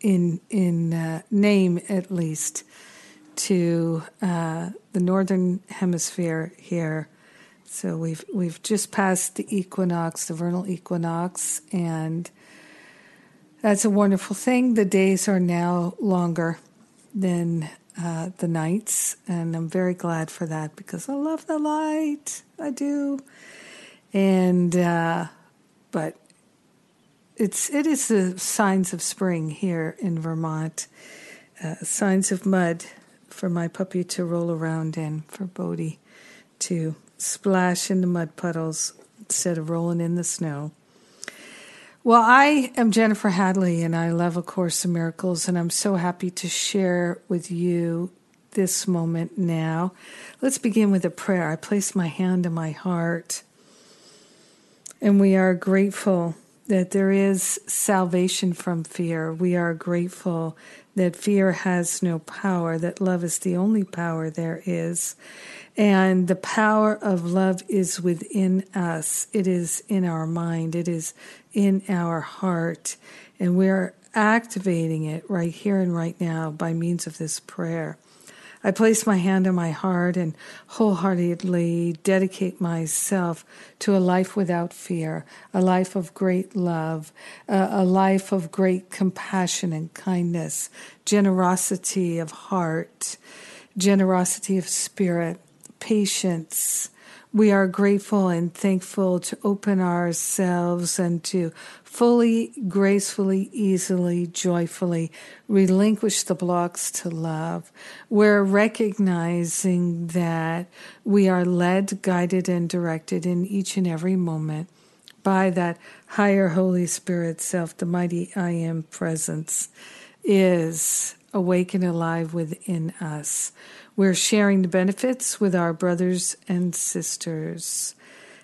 in in uh, name at least to uh, the northern hemisphere here. So we've we've just passed the equinox, the vernal equinox, and that's a wonderful thing. The days are now longer than uh, the nights, and I'm very glad for that because I love the light. I do, and uh, but it's it is the signs of spring here in Vermont. Uh, signs of mud for my puppy to roll around in, for Bodie to splash in the mud puddles instead of rolling in the snow. Well, I am Jennifer Hadley, and I love A Course in Miracles, and I'm so happy to share with you this moment now. Let's begin with a prayer. I place my hand on my heart, and we are grateful that there is salvation from fear. We are grateful that fear has no power, that love is the only power there is. And the power of love is within us, it is in our mind, it is in our heart. And we're activating it right here and right now by means of this prayer. I place my hand on my heart and wholeheartedly dedicate myself to a life without fear, a life of great love, a life of great compassion and kindness, generosity of heart, generosity of spirit, patience. We are grateful and thankful to open ourselves and to fully, gracefully, easily, joyfully relinquish the blocks to love. We're recognizing that we are led, guided, and directed in each and every moment by that higher Holy Spirit self, the mighty I am presence is awake and alive within us. We're sharing the benefits with our brothers and sisters.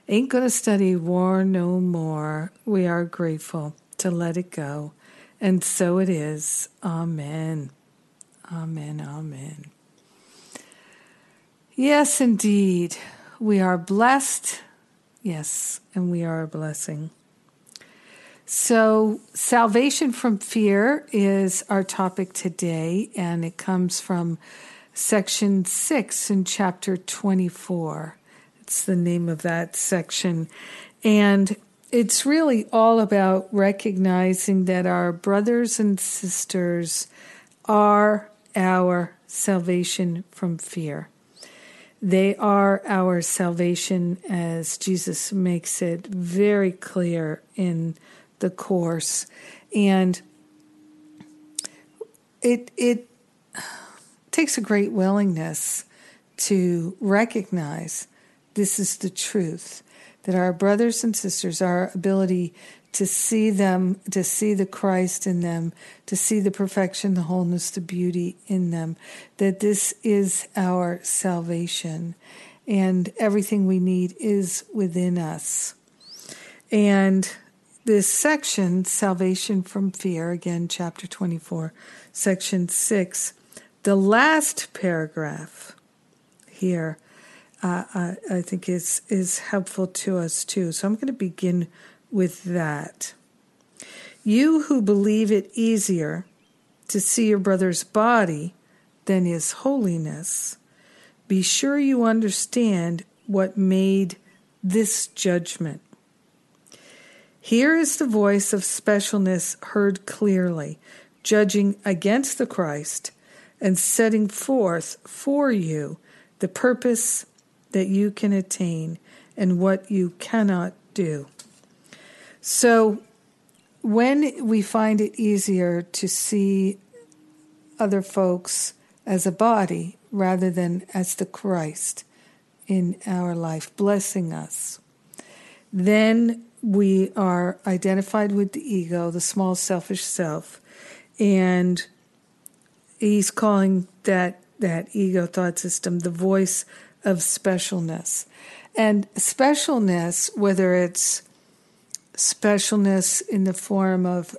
Ain't gonna study war no more. We are grateful to let it go. And so it is. Amen. Amen. Amen. Yes, indeed. We are blessed. Yes, and we are a blessing. So, salvation from fear is our topic today, and it comes from section 6 in chapter 24. It's the name of that section. And it's really all about recognizing that our brothers and sisters are our salvation from fear. They are our salvation, as Jesus makes it very clear in the Course. And it, it takes a great willingness to recognize this is the truth that our brothers and sisters, our ability to see them, to see the Christ in them, to see the perfection, the wholeness, the beauty in them, that this is our salvation and everything we need is within us. And this section, Salvation from Fear, again, chapter 24, section 6, the last paragraph here uh, I, I think is is helpful to us too. So I'm going to begin with that. You who believe it easier to see your brother's body than his holiness, be sure you understand what made this judgment. Here is the voice of specialness heard clearly, judging against the Christ and setting forth for you the purpose that you can attain and what you cannot do. So, when we find it easier to see other folks as a body rather than as the Christ in our life, blessing us, then we are identified with the ego, the small selfish self, and he's calling that that ego thought system the voice of specialness. And specialness, whether it's specialness in the form of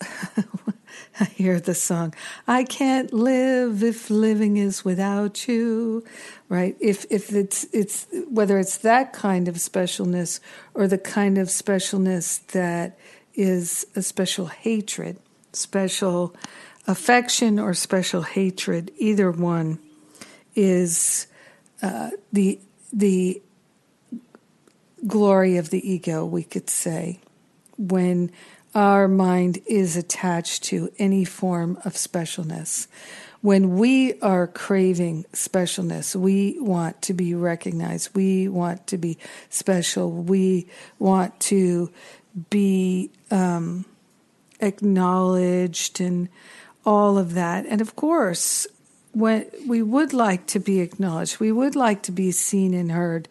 I hear the song, I can't live if living is without you, right? If if it's it's whether it's that kind of specialness or the kind of specialness that is a special hatred, special affection or special hatred, either one is uh, the the glory of the ego, we could say, when our mind is attached to any form of specialness. When we are craving specialness, we want to be recognized, we want to be special, we want to be um, acknowledged and all of that. And of course, when we would like to be acknowledged, we would like to be seen and heard,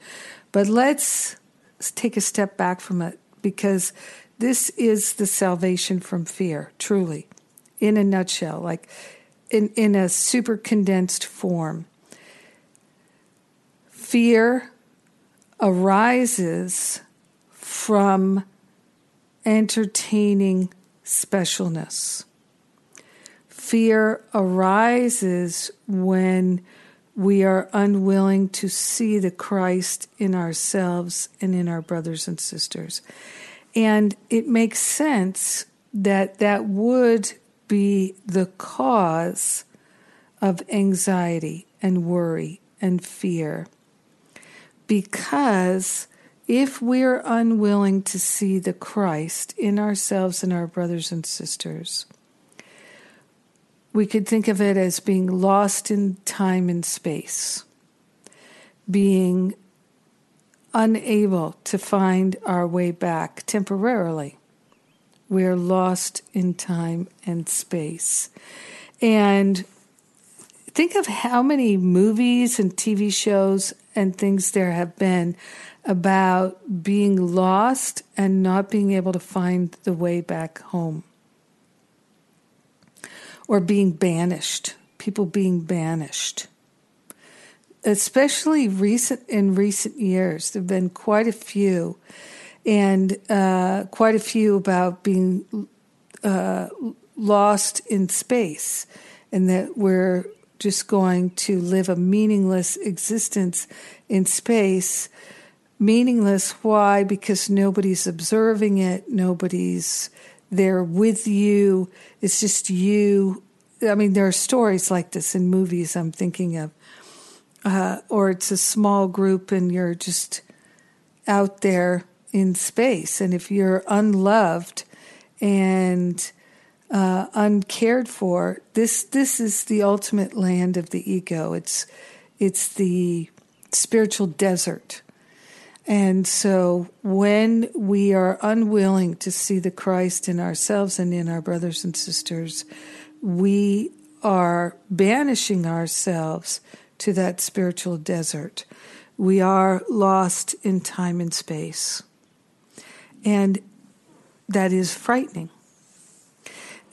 but let's take a step back from it because this is the salvation from fear, truly, in a nutshell, like in, in a super condensed form. Fear arises from entertaining specialness. Fear arises when we are unwilling to see the Christ in ourselves and in our brothers and sisters. And it makes sense that that would be the cause of anxiety and worry and fear. Because if we're unwilling to see the Christ in ourselves and our brothers and sisters, we could think of it as being lost in time and space, being unable to find our way back temporarily. We're lost in time and space. And think of how many movies and TV shows and things there have been about being lost and not being able to find the way back home or being banished, people being banished. Especially recent in recent years, there have been quite a few, and uh, quite a few about being uh, lost in space, and that we're just going to live a meaningless existence in space. Meaningless, why? Because nobody's observing it, nobody's there with you. It's just you. I mean, there are stories like this in movies I'm thinking of. Uh, or it's a small group and you're just out there in space. And if you're unloved and uh, uncared for, this this is the ultimate land of the ego. It's it's the spiritual desert and so when we are unwilling to see the Christ in ourselves and in our brothers and sisters, we are banishing ourselves to that spiritual desert. We are lost in time and space. And that is frightening.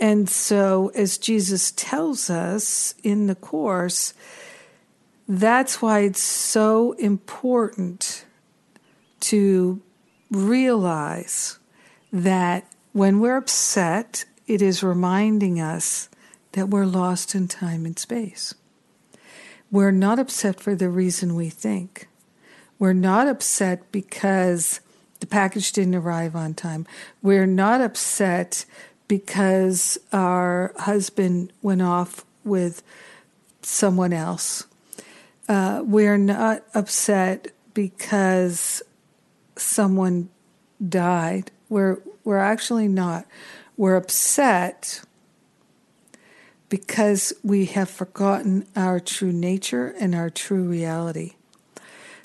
And so, as Jesus tells us in the Course, that's why it's so important to realize that when we're upset, it is reminding us that we're lost in time and space. We're not upset for the reason we think. We're not upset because the package didn't arrive on time. We're not upset because our husband went off with someone else. Uh, we're not upset because someone died. We're we're actually not. We're upset because we have forgotten our true nature and our true reality.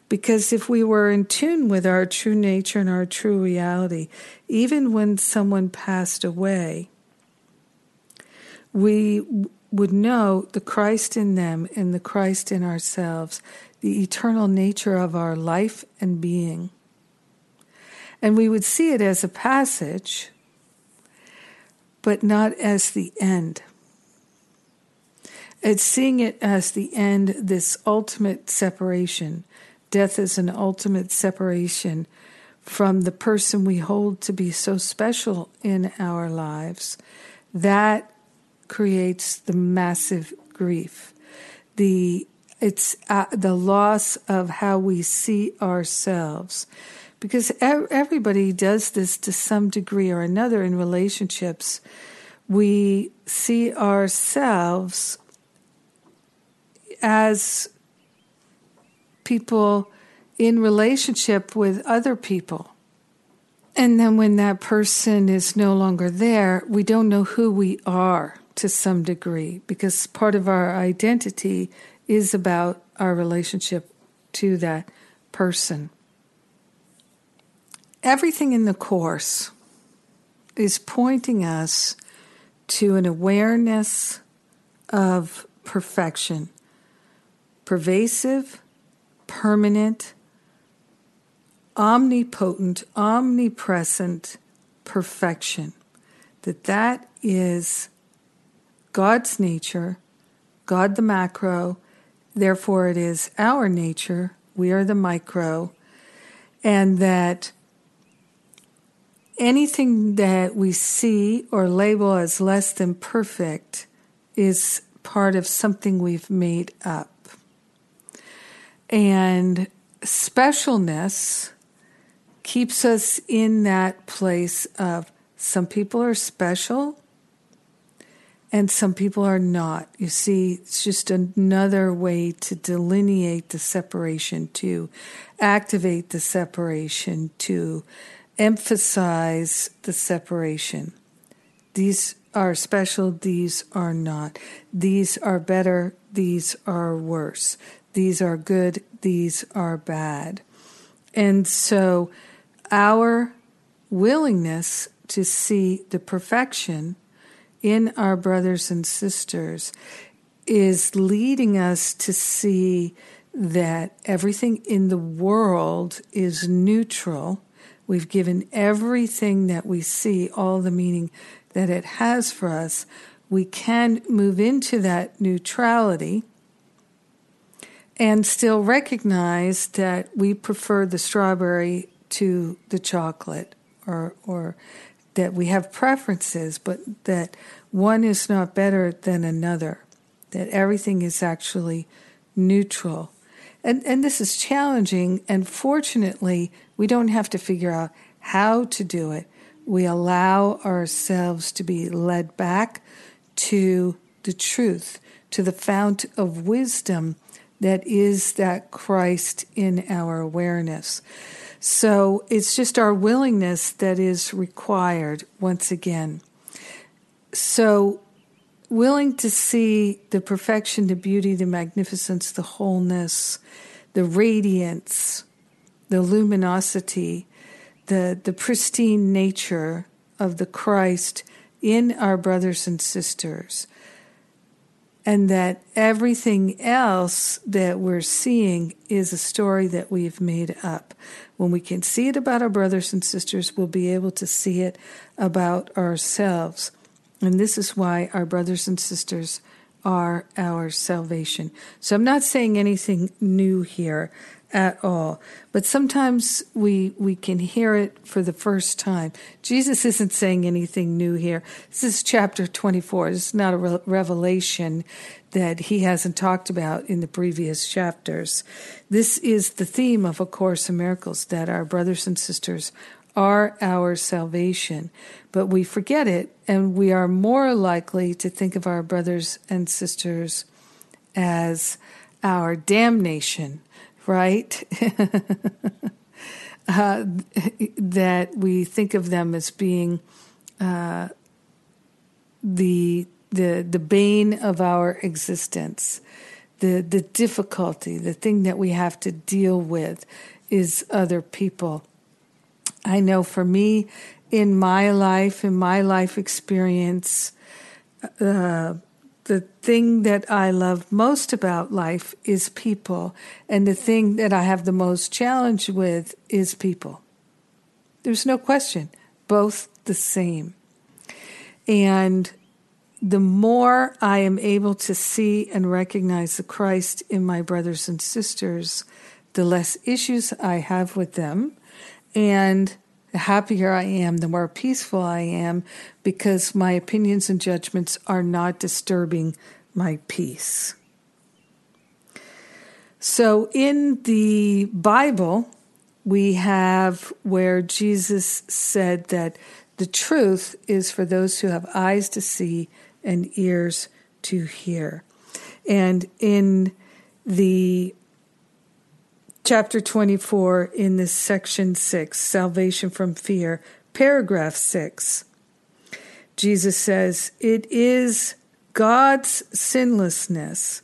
Because if we were in tune with our true nature and our true reality, even when someone passed away, we would know the Christ in them and the Christ in ourselves, the eternal nature of our life and being. And we would see it as a passage, but not as the end. It's seeing it as the end, this ultimate separation. Death is an ultimate separation from the person we hold to be so special in our lives. That creates the massive grief. The it's uh, the loss of how we see ourselves because everybody does this to some degree or another in relationships we see ourselves as people in relationship with other people and then when that person is no longer there we don't know who we are to some degree because part of our identity is about our relationship to that person. Everything in the Course is pointing us to an awareness of perfection, pervasive, permanent, omnipotent, omnipresent perfection. That that is God's nature, God the macro, Therefore, it is our nature, we are the micro, and that anything that we see or label as less than perfect is part of something we've made up. And specialness keeps us in that place of some people are special and some people are not. You see, it's just another way to delineate the separation, to activate the separation, to emphasize the separation. These are special, these are not. These are better, these are worse. These are good, these are bad. And so our willingness to see the perfection in our brothers and sisters is leading us to see that everything in the world is neutral. We've given everything that we see all the meaning that it has for us. We can move into that neutrality and still recognize that we prefer the strawberry to the chocolate or or that we have preferences, but that one is not better than another, that everything is actually neutral. And, and this is challenging, and fortunately, we don't have to figure out how to do it. We allow ourselves to be led back to the truth, to the fount of wisdom that is that Christ in our awareness. So it's just our willingness that is required once again. So, willing to see the perfection, the beauty, the magnificence, the wholeness, the radiance, the luminosity, the, the pristine nature of the Christ in our brothers and sisters and that everything else that we're seeing is a story that we've made up. When we can see it about our brothers and sisters, we'll be able to see it about ourselves. And this is why our brothers and sisters are our salvation. So I'm not saying anything new here at all. But sometimes we we can hear it for the first time. Jesus isn't saying anything new here. This is chapter 24. This is not a re- revelation that he hasn't talked about in the previous chapters. This is the theme of A Course in Miracles that our brothers and sisters are our salvation. But we forget it, and we are more likely to think of our brothers and sisters as our damnation right? uh, that we think of them as being uh, the the the bane of our existence, the the difficulty, the thing that we have to deal with is other people. I know for me, in my life, in my life experience, uh, the thing that I love most about life is people, and the thing that I have the most challenge with is people. There's no question, both the same. And the more I am able to see and recognize the Christ in my brothers and sisters, the less issues I have with them. And the happier I am, the more peaceful I am, because my opinions and judgments are not disturbing my peace. So in the Bible, we have where Jesus said that the truth is for those who have eyes to see and ears to hear. And in the chapter 24, in this section 6, Salvation from Fear, paragraph 6, Jesus says, It is God's sinlessness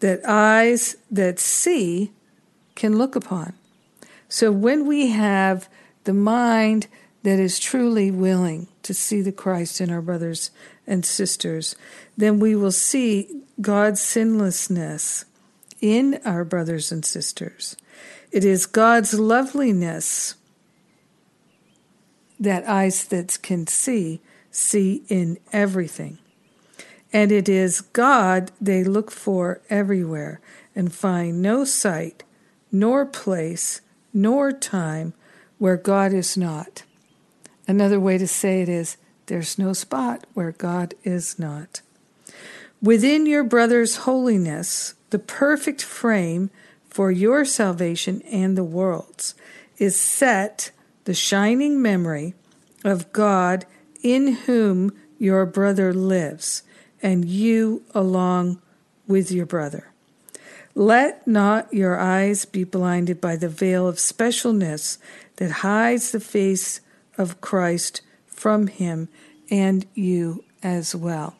that eyes that see can look upon. So when we have the mind that is truly willing to see the Christ in our brothers and sisters, then we will see God's sinlessness in our brothers and sisters. It is God's loveliness that eyes that can see see in everything. And it is God they look for everywhere and find no sight, nor place, nor time where God is not. Another way to say it is there's no spot where God is not. Within your brother's holiness, the perfect frame for your salvation and the world's is set the shining memory of God in whom your brother lives, and you along with your brother. Let not your eyes be blinded by the veil of specialness that hides the face of Christ from him and you as well.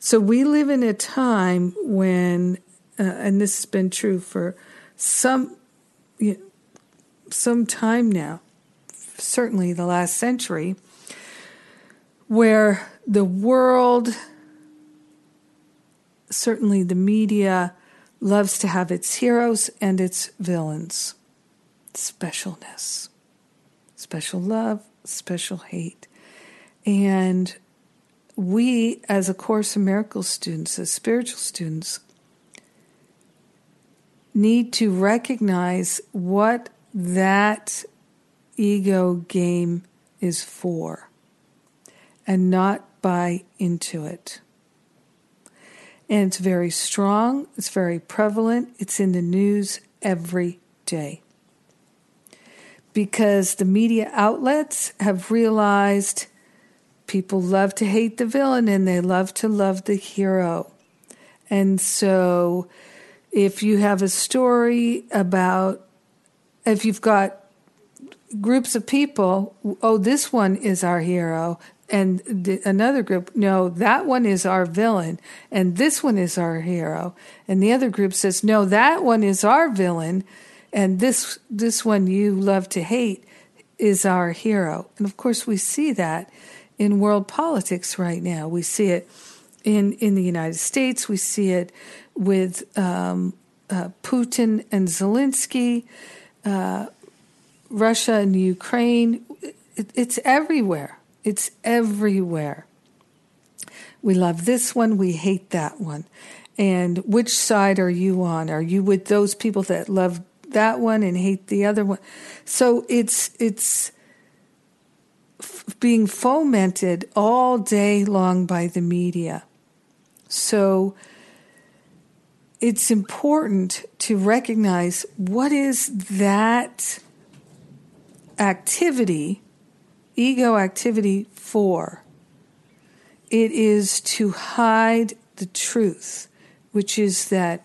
So we live in a time when, uh, and this has been true for some, you know, some time now, certainly the last century, where the world, certainly the media, loves to have its heroes and its villains. Specialness, special love, special hate. And we, as a Course in Miracles students, as spiritual students, need to recognize what that ego game is for and not buy into it. And it's very strong, it's very prevalent, it's in the news every day. Because the media outlets have realized people love to hate the villain and they love to love the hero. And so if you have a story about, if you've got groups of people, oh, this one is our hero, and the, another group, no, that one is our villain, and this one is our hero, and the other group says, no, that one is our villain, and this this one you love to hate is our hero. And of course, we see that in world politics right now. We see it in in the United States. We see it with um, uh, Putin and Zelensky, uh, Russia and Ukraine. It, it's everywhere. It's everywhere. We love this one, we hate that one. And which side are you on? Are you with those people that love that one and hate the other one? So it's it's f- being fomented all day long by the media. So it's important to recognize what is that activity ego activity for? It is to hide the truth, which is that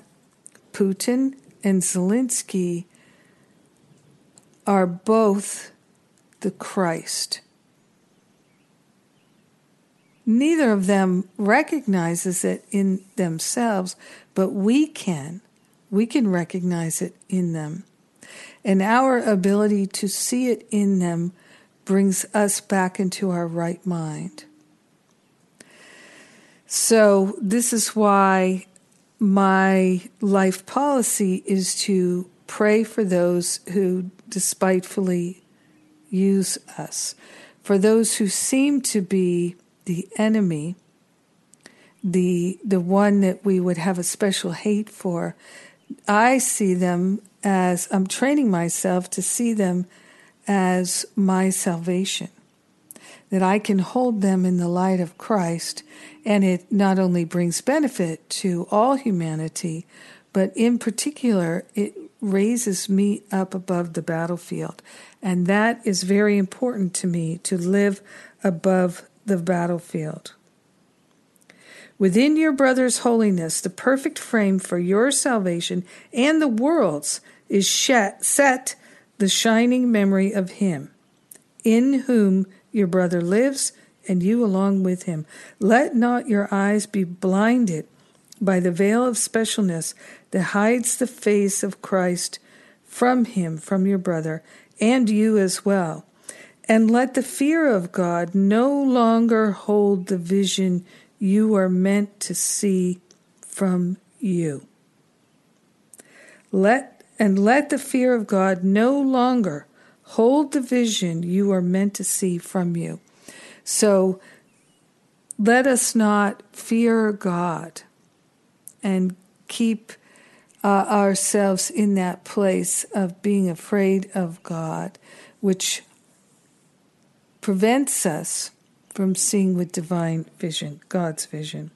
Putin and Zelensky are both the Christ. Neither of them recognizes it in themselves, but we can. We can recognize it in them. And our ability to see it in them brings us back into our right mind. So, this is why my life policy is to pray for those who despitefully use us. For those who seem to be the enemy, the the one that we would have a special hate for, I see them as I'm training myself to see them as my salvation. That I can hold them in the light of Christ, and it not only brings benefit to all humanity, but in particular, it raises me up above the battlefield. And that is very important to me to live above the battlefield. Within your brother's holiness, the perfect frame for your salvation and the world's is set the shining memory of him, in whom your brother lives, and you along with him. Let not your eyes be blinded by the veil of specialness that hides the face of Christ from him, from your brother, and you as well. And let the fear of God no longer hold the vision you are meant to see from you. Let and let the fear of God no longer hold the vision you are meant to see from you. So let us not fear God and keep uh, ourselves in that place of being afraid of God, which prevents us from seeing with divine vision, God's vision.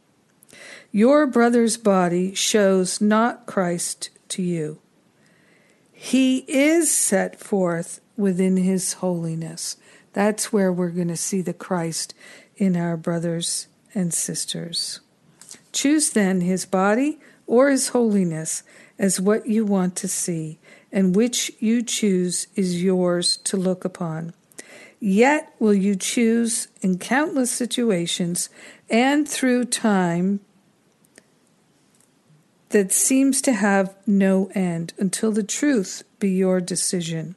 Your brother's body shows not Christ to you. He is set forth within his holiness. That's where we're going to see the Christ in our brothers and sisters. Choose then his body or his holiness as what you want to see, and which you choose is yours to look upon. Yet will you choose in countless situations and through time that seems to have no end until the truth be your decision.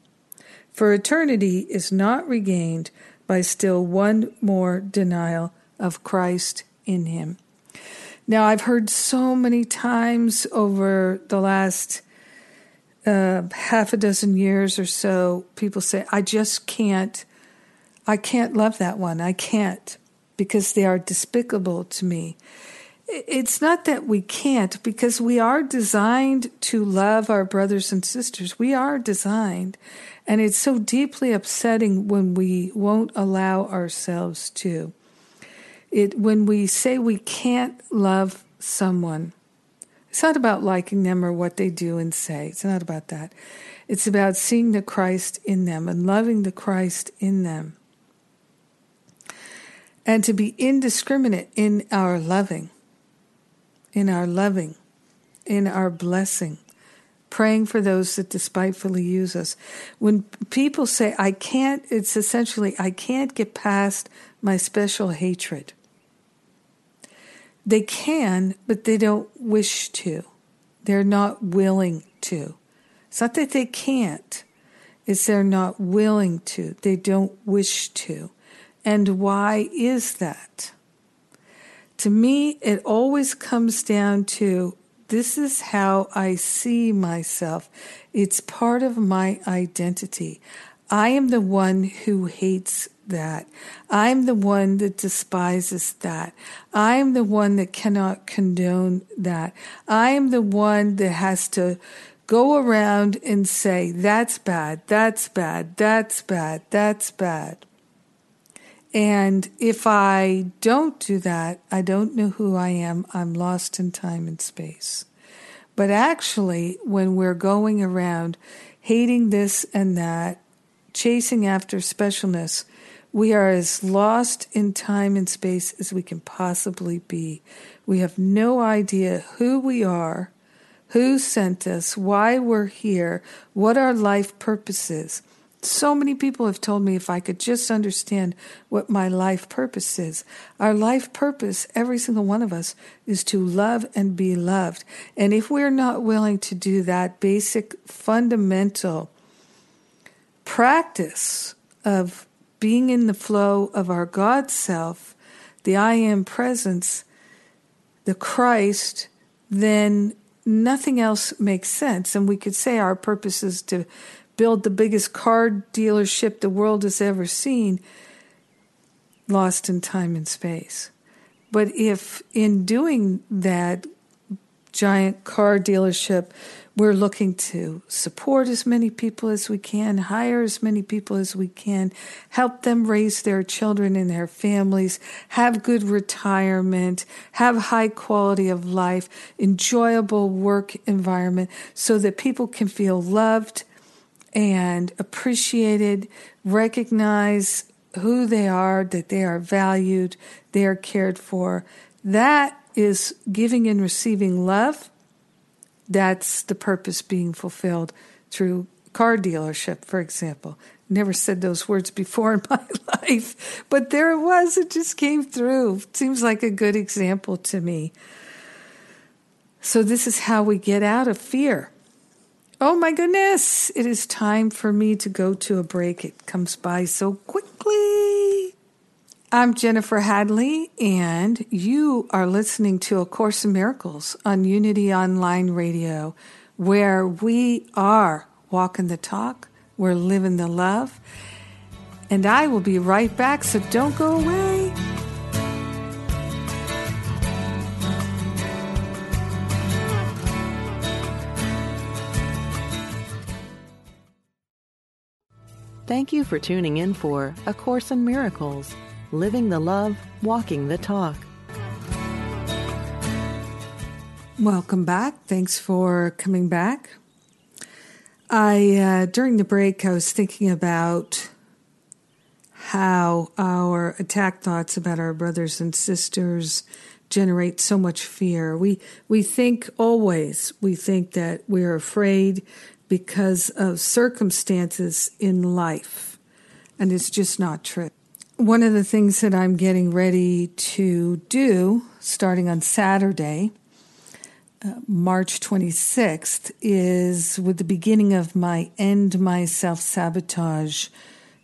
For eternity is not regained by still one more denial of Christ in him. Now, I've heard so many times over the last uh, half a dozen years or so people say, I just can't I can't love that one. I can't because they are despicable to me. It's not that we can't, because we are designed to love our brothers and sisters. We are designed. And it's so deeply upsetting when we won't allow ourselves to. It, when we say we can't love someone, it's not about liking them or what they do and say. It's not about that. It's about seeing the Christ in them and loving the Christ in them and to be indiscriminate in our loving, in our loving, in our blessing, praying for those that despitefully use us. When people say, I can't, it's essentially, I can't get past my special hatred. They can, but they don't wish to. They're not willing to. It's not that they can't, it's they're not willing to. They don't wish to. And why is that? To me, it always comes down to this is how I see myself. It's part of my identity. I am the one who hates that. I'm the one that despises that. I am the one that cannot condone that. I am the one that has to go around and say, that's bad, that's bad, that's bad, that's bad. And if I don't do that, I don't know who I am. I'm lost in time and space. But actually, when we're going around hating this and that, chasing after specialness, we are as lost in time and space as we can possibly be. We have no idea who we are, who sent us, why we're here, what our life purpose is. So many people have told me if I could just understand what my life purpose is. Our life purpose, every single one of us, is to love and be loved. And if we're not willing to do that basic, fundamental practice of being in the flow of our God self, the I am presence, the Christ, then nothing else makes sense. And we could say our purpose is to build the biggest car dealership the world has ever seen, lost in time and space. But if in doing that giant car dealership, we're looking to support as many people as we can, hire as many people as we can, help them raise their children and their families, have good retirement, have high quality of life, enjoyable work environment so that people can feel loved and appreciated, recognize who they are, that they are valued, they are cared for. That is giving and receiving love that's the purpose being fulfilled through car dealership, for example. Never said those words before in my life, but there it was. It just came through. Seems like a good example to me. So, this is how we get out of fear. Oh my goodness, it is time for me to go to a break. It comes by so quickly. I'm Jennifer Hadley, and you are listening to A Course in Miracles on Unity Online Radio, where we are walking the talk, we're living the love. And I will be right back, so don't go away. Thank you for tuning in for A Course in Miracles living the love, walking the talk. Welcome back. Thanks for coming back. I uh, during the break I was thinking about how our attack thoughts about our brothers and sisters generate so much fear. We we think always we think that we're afraid because of circumstances in life, and it's just not true one of the things that I'm getting ready to do starting on Saturday, uh, March 26th, is with the beginning of my End My Self Sabotage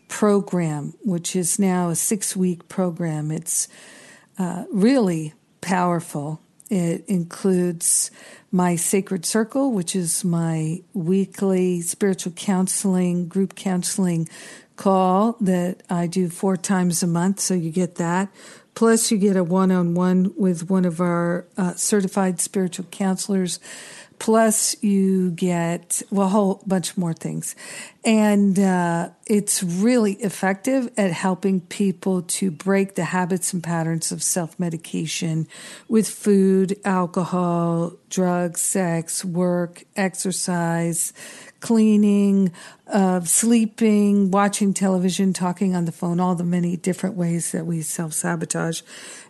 program, which is now a six week program. It's uh, really powerful. It includes my Sacred Circle, which is my weekly spiritual counseling, group counseling call that I do four times a month, so you get that. Plus, you get a one on one with one of our uh, certified spiritual counselors. Plus, you get well, a whole bunch more things. And uh, it's really effective at helping people to break the habits and patterns of self medication with food, alcohol, drugs, sex, work, exercise, cleaning, uh, sleeping, watching television, talking on the phone, all the many different ways that we self sabotage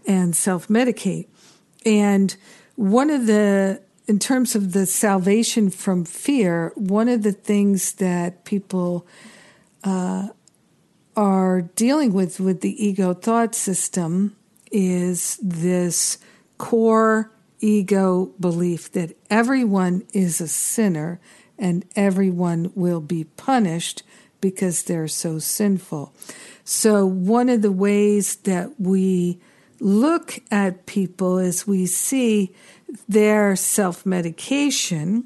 and self medicate. And one of the, in terms of the salvation from fear, one of the things that people uh, are dealing with with the ego thought system is this core ego belief that everyone is a sinner and everyone will be punished because they're so sinful. So, one of the ways that we look at people is we see their self medication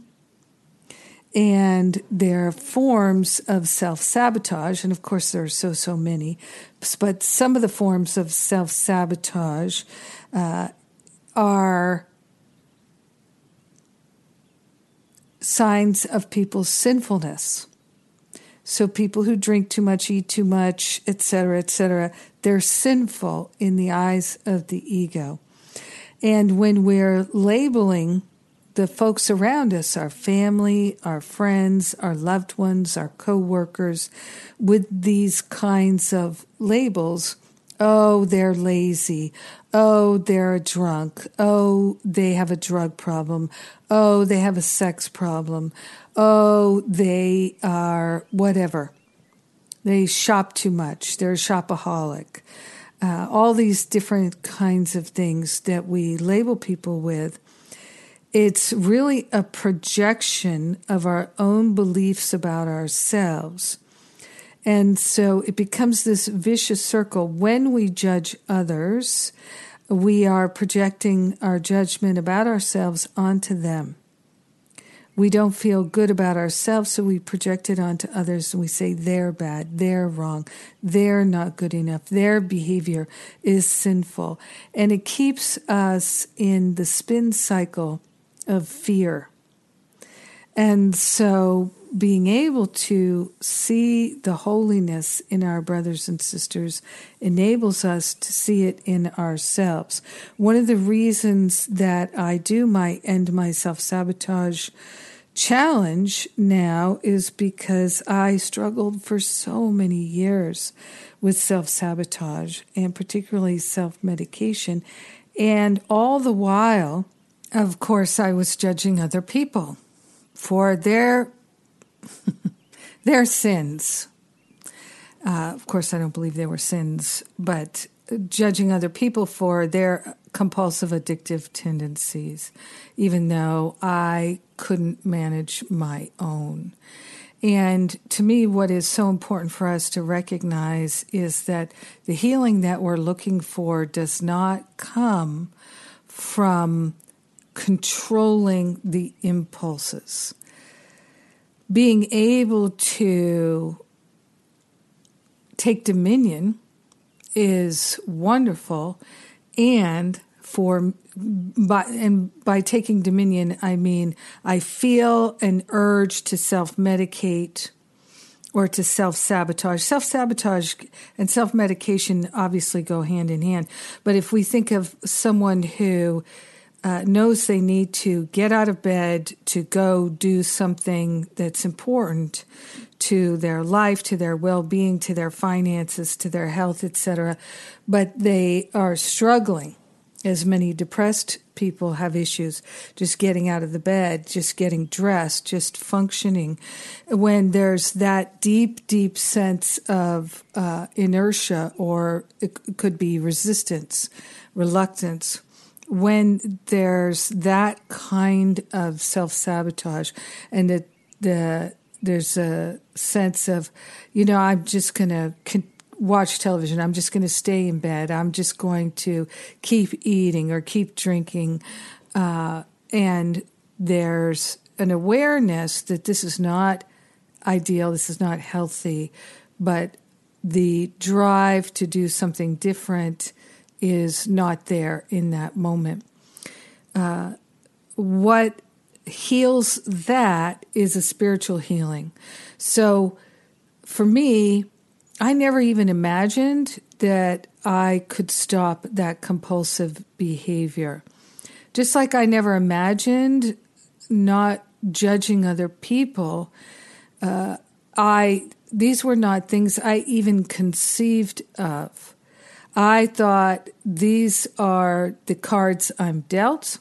and their forms of self sabotage. And of course, there are so, so many. But some of the forms of self sabotage uh, are signs of people's sinfulness. So people who drink too much, eat too much, etc., etc., they're sinful in the eyes of the ego. And when we're labeling the folks around us, our family, our friends, our loved ones, our coworkers, with these kinds of labels, oh, they're lazy. Oh, they're a drunk. Oh, they have a drug problem. Oh, they have a sex problem. Oh, they are whatever. They shop too much. They're a shopaholic. Uh, all these different kinds of things that we label people with. It's really a projection of our own beliefs about ourselves. And so it becomes this vicious circle. When we judge others, we are projecting our judgment about ourselves onto them. We don't feel good about ourselves, so we project it onto others and we say they're bad, they're wrong, they're not good enough, their behavior is sinful. And it keeps us in the spin cycle of fear. And so being able to see the holiness in our brothers and sisters enables us to see it in ourselves. One of the reasons that I do my end my self sabotage challenge now is because I struggled for so many years with self sabotage and particularly self medication. And all the while, of course, I was judging other people for their their sins. Uh, of course, I don't believe they were sins, but judging other people for their compulsive addictive tendencies, even though I couldn't manage my own. And to me, what is so important for us to recognize is that the healing that we're looking for does not come from controlling the impulses. Being able to take dominion is wonderful and for by and by taking dominion i mean i feel an urge to self-medicate or to self-sabotage. Self-sabotage and self-medication obviously go hand in hand but if we think of someone who uh, knows they need to get out of bed to go do something that's important to their life, to their well-being, to their finances, to their health, etc. But they are struggling, as many depressed people have issues, just getting out of the bed, just getting dressed, just functioning. When there's that deep, deep sense of uh, inertia, or it could be resistance, reluctance when there's that kind of self sabotage and that the there's a sense of, you know, I'm just going to con- watch television. I'm just going to stay in bed. I'm just going to keep eating or keep drinking. Uh, and there's an awareness that this is not ideal, this is not healthy, but the drive to do something different is not there in that moment. Uh, what heals that is a spiritual healing. So for me, I never even imagined that I could stop that compulsive behavior. Just like I never imagined not judging other people, uh, I these were not things I even conceived of. I thought these are the cards I'm dealt,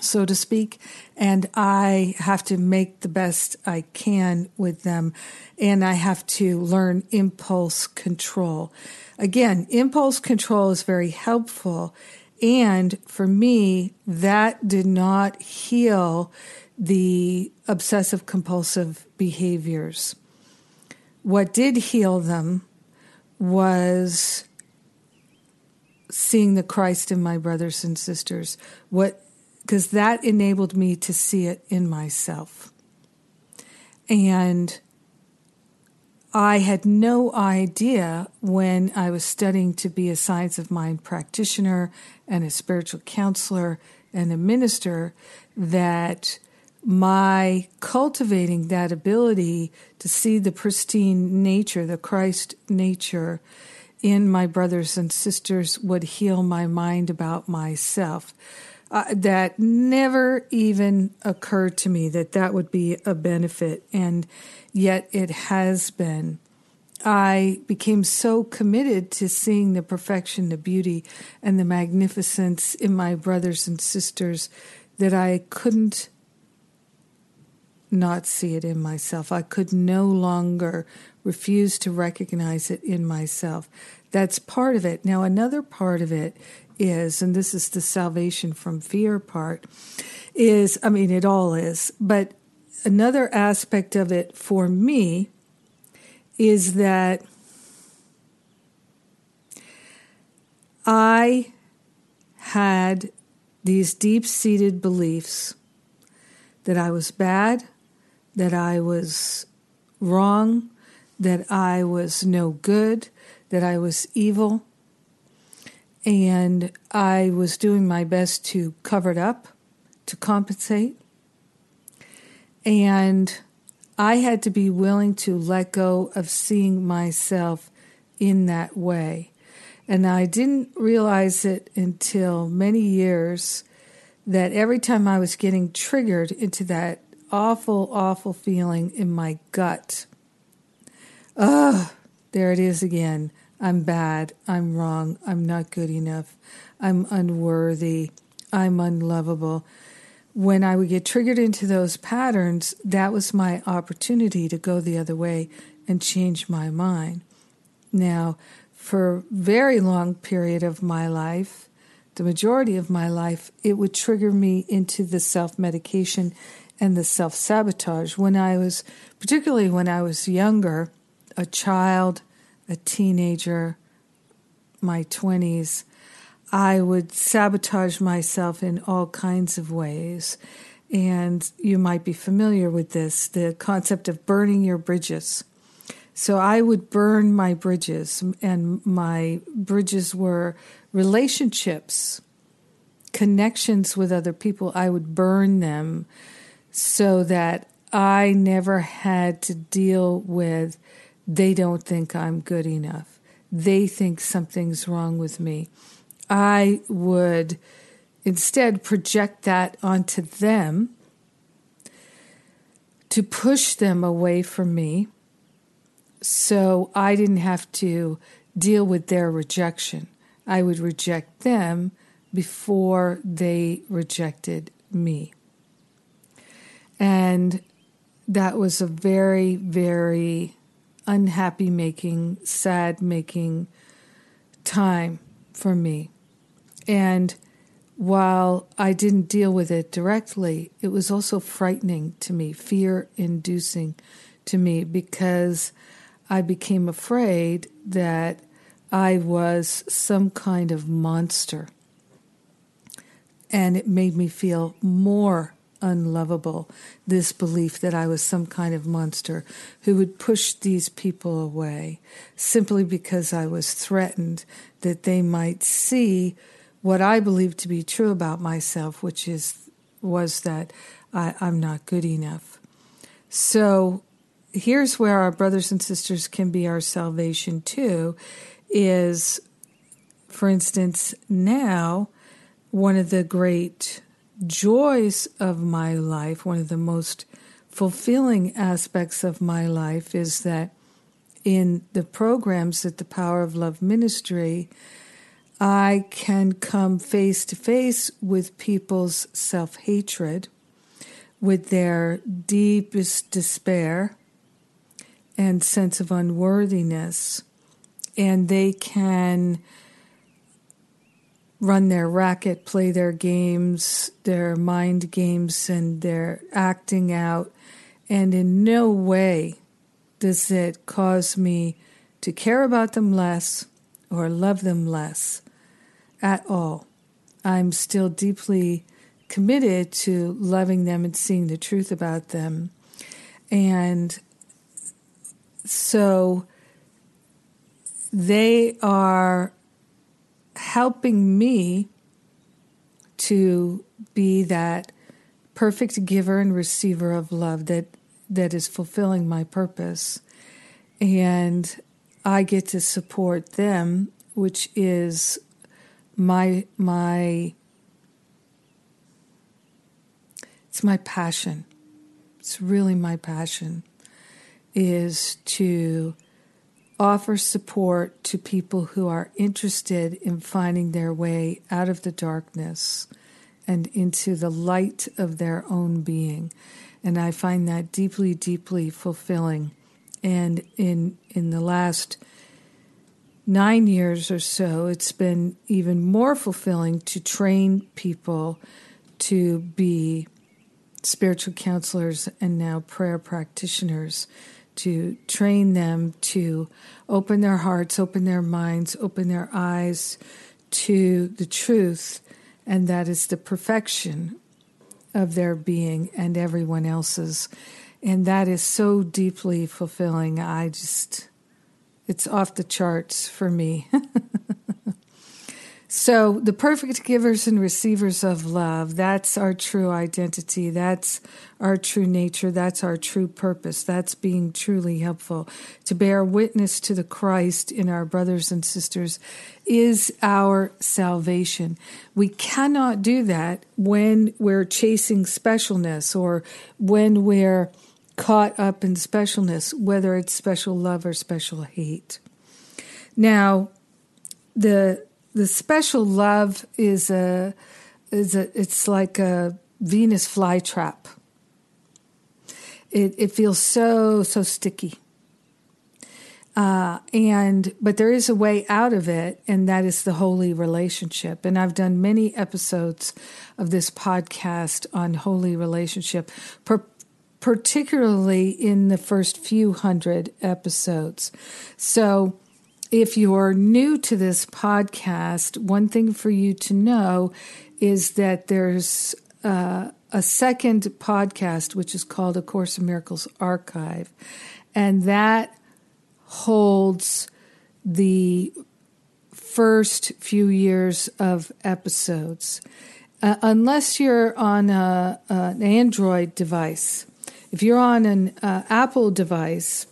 so to speak, and I have to make the best I can with them, and I have to learn impulse control. Again, impulse control is very helpful, and for me, that did not heal the obsessive compulsive behaviors. What did heal them was seeing the Christ in my brothers and sisters. What because that enabled me to see it in myself. And I had no idea when I was studying to be a science of mind practitioner and a spiritual counselor and a minister that my cultivating that ability to see the pristine nature, the Christ nature, in my brothers and sisters would heal my mind about myself. Uh, that never even occurred to me that that would be a benefit, and yet it has been. I became so committed to seeing the perfection, the beauty, and the magnificence in my brothers and sisters that I couldn't not see it in myself. I could no longer refuse to recognize it in myself. That's part of it. Now, another part of it is, and this is the salvation from fear part, is I mean, it all is, but another aspect of it for me is that I had these deep seated beliefs that I was bad, that I was wrong, that I was no good, that I was evil. And I was doing my best to cover it up, to compensate. And I had to be willing to let go of seeing myself in that way. And I didn't realize it until many years that every time I was getting triggered into that awful, awful feeling in my gut, ugh, there it is again. I'm bad. I'm wrong. I'm not good enough. I'm unworthy. I'm unlovable. When I would get triggered into those patterns, that was my opportunity to go the other way and change my mind. Now, for a very long period of my life, the majority of my life, it would trigger me into the self medication and the self sabotage. When I was, particularly when I was younger, a child, a teenager, my 20s, I would sabotage myself in all kinds of ways. And you might be familiar with this the concept of burning your bridges. So I would burn my bridges, and my bridges were relationships, connections with other people. I would burn them so that I never had to deal with they don't think I'm good enough. They think something's wrong with me. I would instead project that onto them to push them away from me so I didn't have to deal with their rejection. I would reject them before they rejected me. And that was a very, very unhappy making, sad making time for me. And while I didn't deal with it directly, it was also frightening to me, fear inducing to me, because I became afraid that I was some kind of monster. And it made me feel more unlovable, this belief that I was some kind of monster who would push these people away simply because I was threatened that they might see what I believed to be true about myself, which is was that I, I'm not good enough. So here's where our brothers and sisters can be our salvation too, is for instance, now one of the great joys of my life, one of the most fulfilling aspects of my life is that in the programs at the Power of Love Ministry, I can come face to face with people's self hatred, with their deepest despair and sense of unworthiness, and they can run their racket, play their games, their mind games, and their acting out. And in no way does it cause me to care about them less or love them less at all. I'm still deeply committed to loving them and seeing the truth about them. And so they are helping me to be that perfect giver and receiver of love that that is fulfilling my purpose. And I get to support them which is my my it's my passion. It's really my passion is to offer support to people who are interested in finding their way out of the darkness and into the light of their own being. And I find that deeply, deeply fulfilling. And in in the last nine years or so, it's been even more fulfilling to train people to be spiritual counselors and now prayer practitioners to train them to open their hearts, open their minds, open their eyes to the truth, and that is the perfection of their being and everyone else's. And that is so deeply fulfilling. I just, it's off the charts for me. So, the perfect givers and receivers of love, that's our true identity. That's our true nature. That's our true purpose. That's being truly helpful. To bear witness to the Christ in our brothers and sisters is our salvation. We cannot do that when we're chasing specialness or when we're caught up in specialness, whether it's special love or special hate. Now, the the special love is a is a it's like a Venus flytrap. It it feels so so sticky. Uh, and but there is a way out of it, and that is the holy relationship. And I've done many episodes of this podcast on holy relationship, per- particularly in the first few hundred episodes. So if you're new to this podcast, one thing for you to know is that there's uh, a second podcast, which is called A Course in Miracles Archive, and that holds the first few years of episodes. Uh, unless you're on a, an Android device, if you're on an uh, Apple device,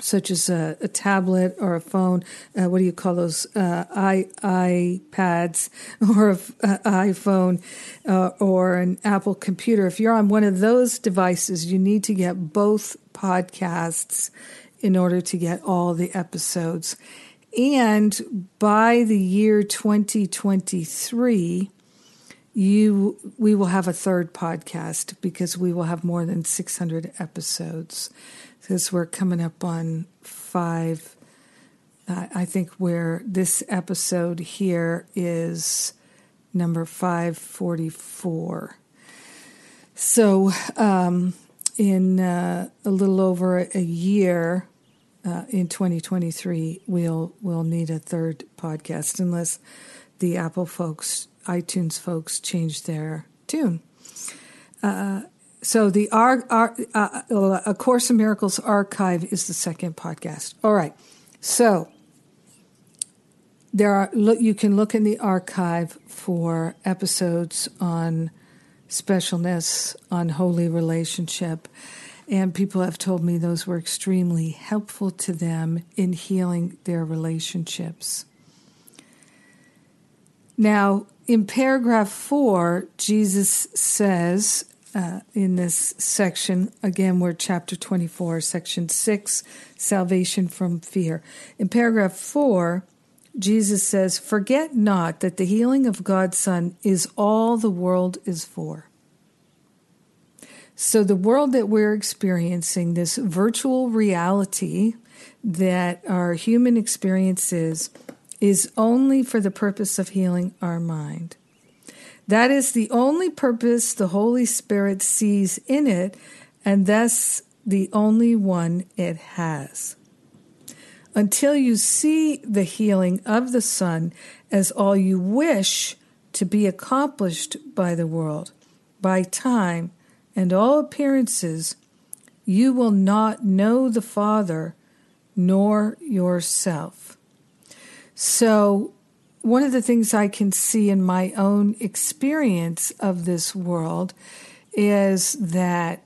such as a, a, tablet or a phone. Uh, what do you call those? Uh, i iPads or an uh, iPhone uh, or an Apple computer. If you're on one of those devices, you need to get both podcasts in order to get all the episodes. And by the year 2023, you we will have a third podcast because we will have more than 600 episodes because we're coming up on five. Uh, I think where this episode here is number 544. So, um, in uh, a little over a year, uh, in 2023, we'll we'll need a third podcast unless the Apple folks, iTunes folks, change their tune. Uh, so the Ar- Ar- uh, uh, A Course in Miracles archive is the second podcast. All right. So there are look you can look in the archive for episodes on specialness, on holy relationship. And people have told me those were extremely helpful to them in healing their relationships. Now, in paragraph four, Jesus says, uh, in this section. Again, we're chapter 24, section 6, salvation from fear. In paragraph 4, Jesus says, Forget not that the healing of God's Son is all the world is for. So, the world that we're experiencing, this virtual reality that our human experience is, is only for the purpose of healing our mind. That is the only purpose the Holy Spirit sees in it, and thus the only one it has. Until you see the healing of the Son as all you wish to be accomplished by the world, by time, and all appearances, you will not know the Father nor yourself. So, one of the things I can see in my own experience of this world is that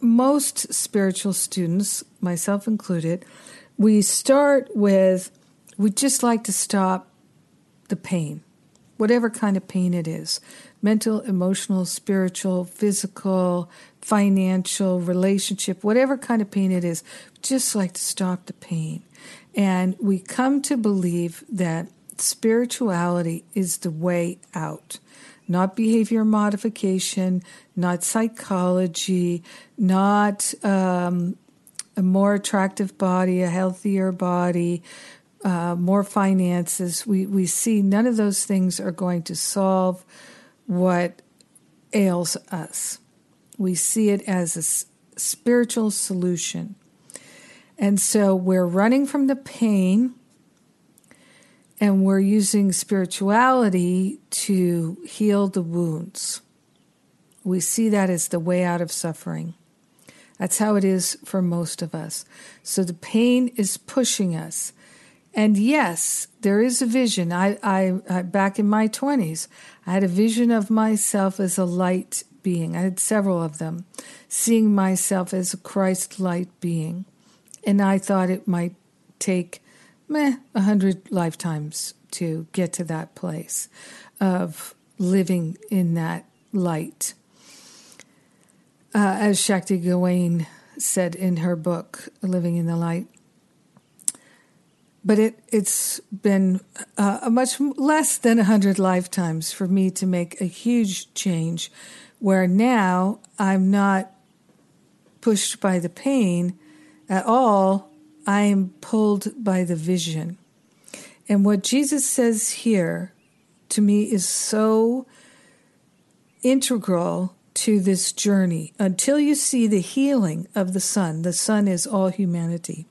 most spiritual students, myself included, we start with we just like to stop the pain, whatever kind of pain it is mental, emotional, spiritual, physical, financial, relationship, whatever kind of pain it is, just like to stop the pain. And we come to believe that spirituality is the way out, not behavior modification, not psychology, not um, a more attractive body, a healthier body, uh, more finances. We, we see none of those things are going to solve what ails us. We see it as a spiritual solution. And so we're running from the pain and we're using spirituality to heal the wounds. We see that as the way out of suffering. That's how it is for most of us. So the pain is pushing us. And yes, there is a vision. I, I, I back in my 20s, I had a vision of myself as a light being. I had several of them, seeing myself as a Christ light being. And I thought it might take meh, a hundred lifetimes to get to that place of living in that light. Uh, as Shakti Gawain said in her book, Living in the Light. But it, it's been uh, a much less than a hundred lifetimes for me to make a huge change where now I'm not pushed by the pain at all. I am pulled by the vision. And what Jesus says here to me is so integral to this journey until you see the healing of the Son. The Son is all humanity.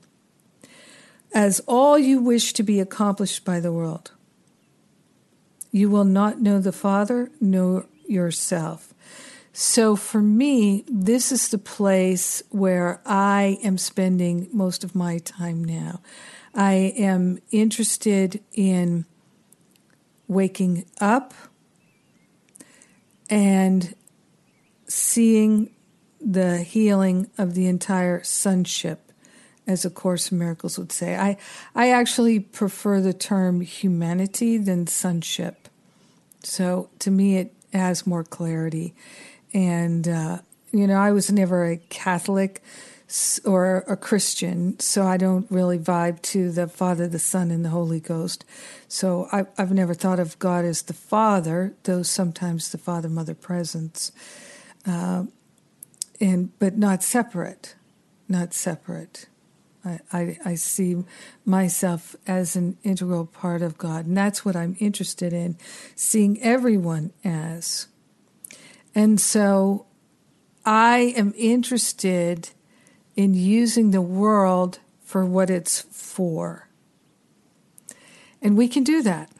As all you wish to be accomplished by the world, you will not know the Father nor yourself. So for me, this is the place where I am spending most of my time now. I am interested in waking up and seeing the healing of the entire sonship, as A Course in Miracles would say. I, I actually prefer the term humanity than sonship. So to me, it has more clarity. And, uh, you know, I was never a Catholic or a Christian, so I don't really vibe to the Father, the Son, and the Holy Ghost. So I, have never thought of God as the Father, though sometimes the Father Mother presence, uh, and but not separate, not separate. I, I, I see myself as an integral part of God, and that's what I'm interested in, seeing everyone as. And so I am interested in using the world for what it's for. And we can do that.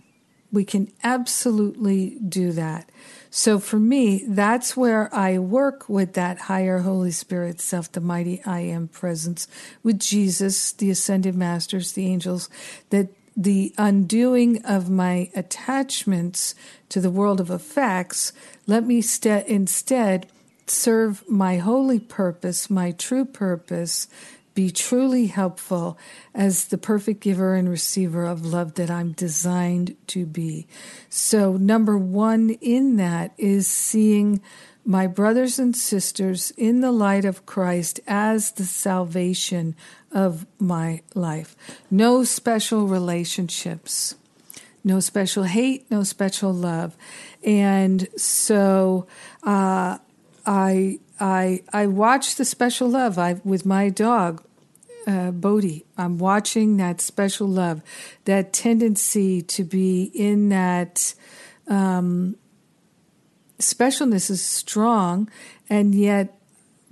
We can absolutely do that. So for me, that's where I work with that higher Holy Spirit self, the mighty I am presence with Jesus, the ascended masters, the angels, that the undoing of my attachments to the world of effects, let me st- instead serve my holy purpose, my true purpose, be truly helpful as the perfect giver and receiver of love that I'm designed to be. So, number one in that is seeing my brothers and sisters in the light of Christ as the salvation of my life. No special relationships, no special hate, no special love. And so, uh, I I I watch the special love I with my dog uh, Bodhi. I'm watching that special love, that tendency to be in that um, specialness is strong, and yet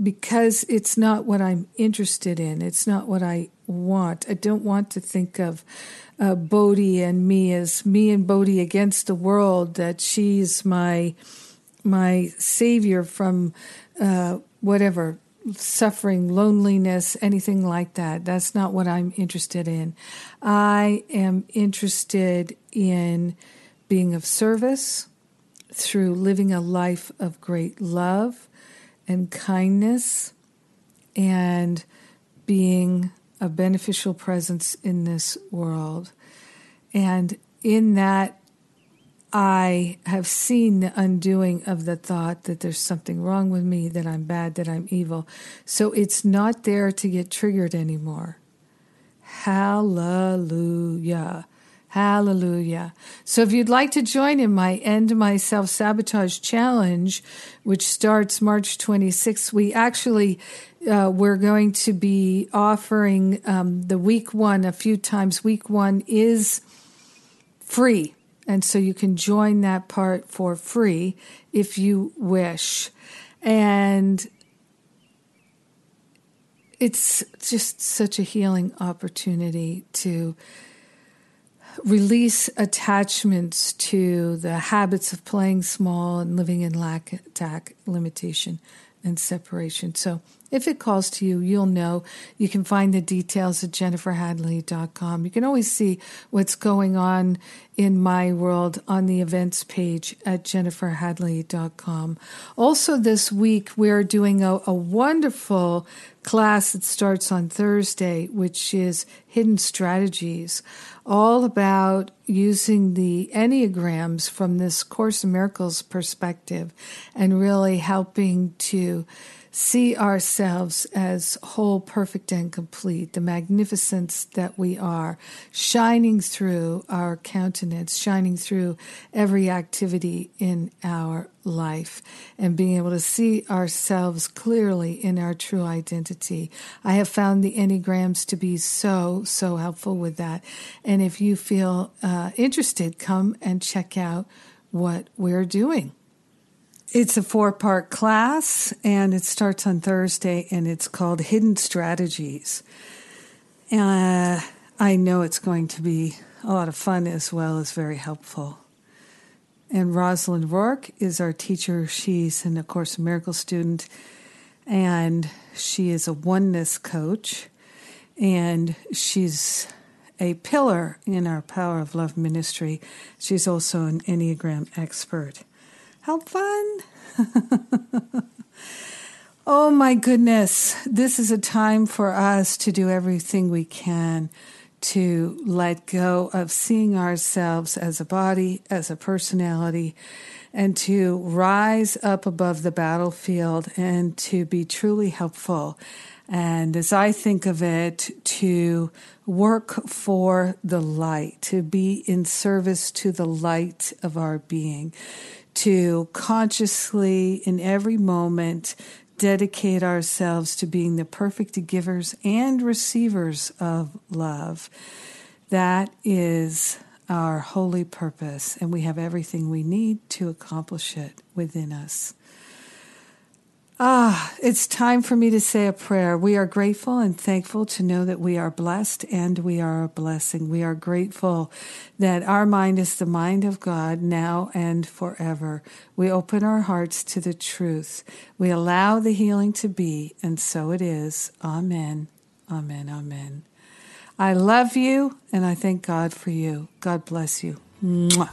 because it's not what I'm interested in, it's not what I want. I don't want to think of uh, Bodhi and me as me and Bodhi against the world. That she's my my savior from uh, whatever suffering, loneliness, anything like that. That's not what I'm interested in. I am interested in being of service through living a life of great love and kindness and being a beneficial presence in this world. And in that I have seen the undoing of the thought that there's something wrong with me, that I'm bad, that I'm evil. So it's not there to get triggered anymore. Hallelujah. Hallelujah. So if you'd like to join in my End My Self Sabotage Challenge, which starts March 26th, we actually, uh, we're going to be offering um, the week one a few times. Week one is free and so you can join that part for free if you wish. And it's just such a healing opportunity to release attachments to the habits of playing small and living in lack, attack, limitation, and separation. So if it calls to you, you'll know. You can find the details at jenniferhadley.com. You can always see what's going on in my world on the events page at jenniferhadley.com. Also, this week, we're doing a, a wonderful class that starts on Thursday, which is Hidden Strategies, all about using the Enneagrams from this Course in Miracles perspective and really helping to see ourselves as whole, perfect, and complete, the magnificence that we are, shining through our countenance, shining through every activity in our life, and being able to see ourselves clearly in our true identity. I have found the Enneagrams to be so, so helpful with that. And if you feel uh, interested, come and check out what we're doing. It's a four part class and it starts on Thursday and it's called Hidden Strategies. Uh, I know it's going to be a lot of fun as well as very helpful. And Rosalind Rourke is our teacher. She's an A Course in Miracles student and she is a oneness coach and she's a pillar in our Power of Love ministry. She's also an Enneagram expert. How fun! oh my goodness. This is a time for us to do everything we can to let go of seeing ourselves as a body, as a personality, and to rise up above the battlefield and to be truly helpful. And as I think of it, to work for the light, to be in service to the light of our being, to consciously, in every moment, dedicate ourselves to being the perfect givers and receivers of love. That is our holy purpose, and we have everything we need to accomplish it within us. Ah, it's time for me to say a prayer. We are grateful and thankful to know that we are blessed and we are a blessing. We are grateful that our mind is the mind of God now and forever. We open our hearts to the truth. We allow the healing to be, and so it is. Amen. Amen. Amen. I love you and I thank God for you. God bless you. Mwah.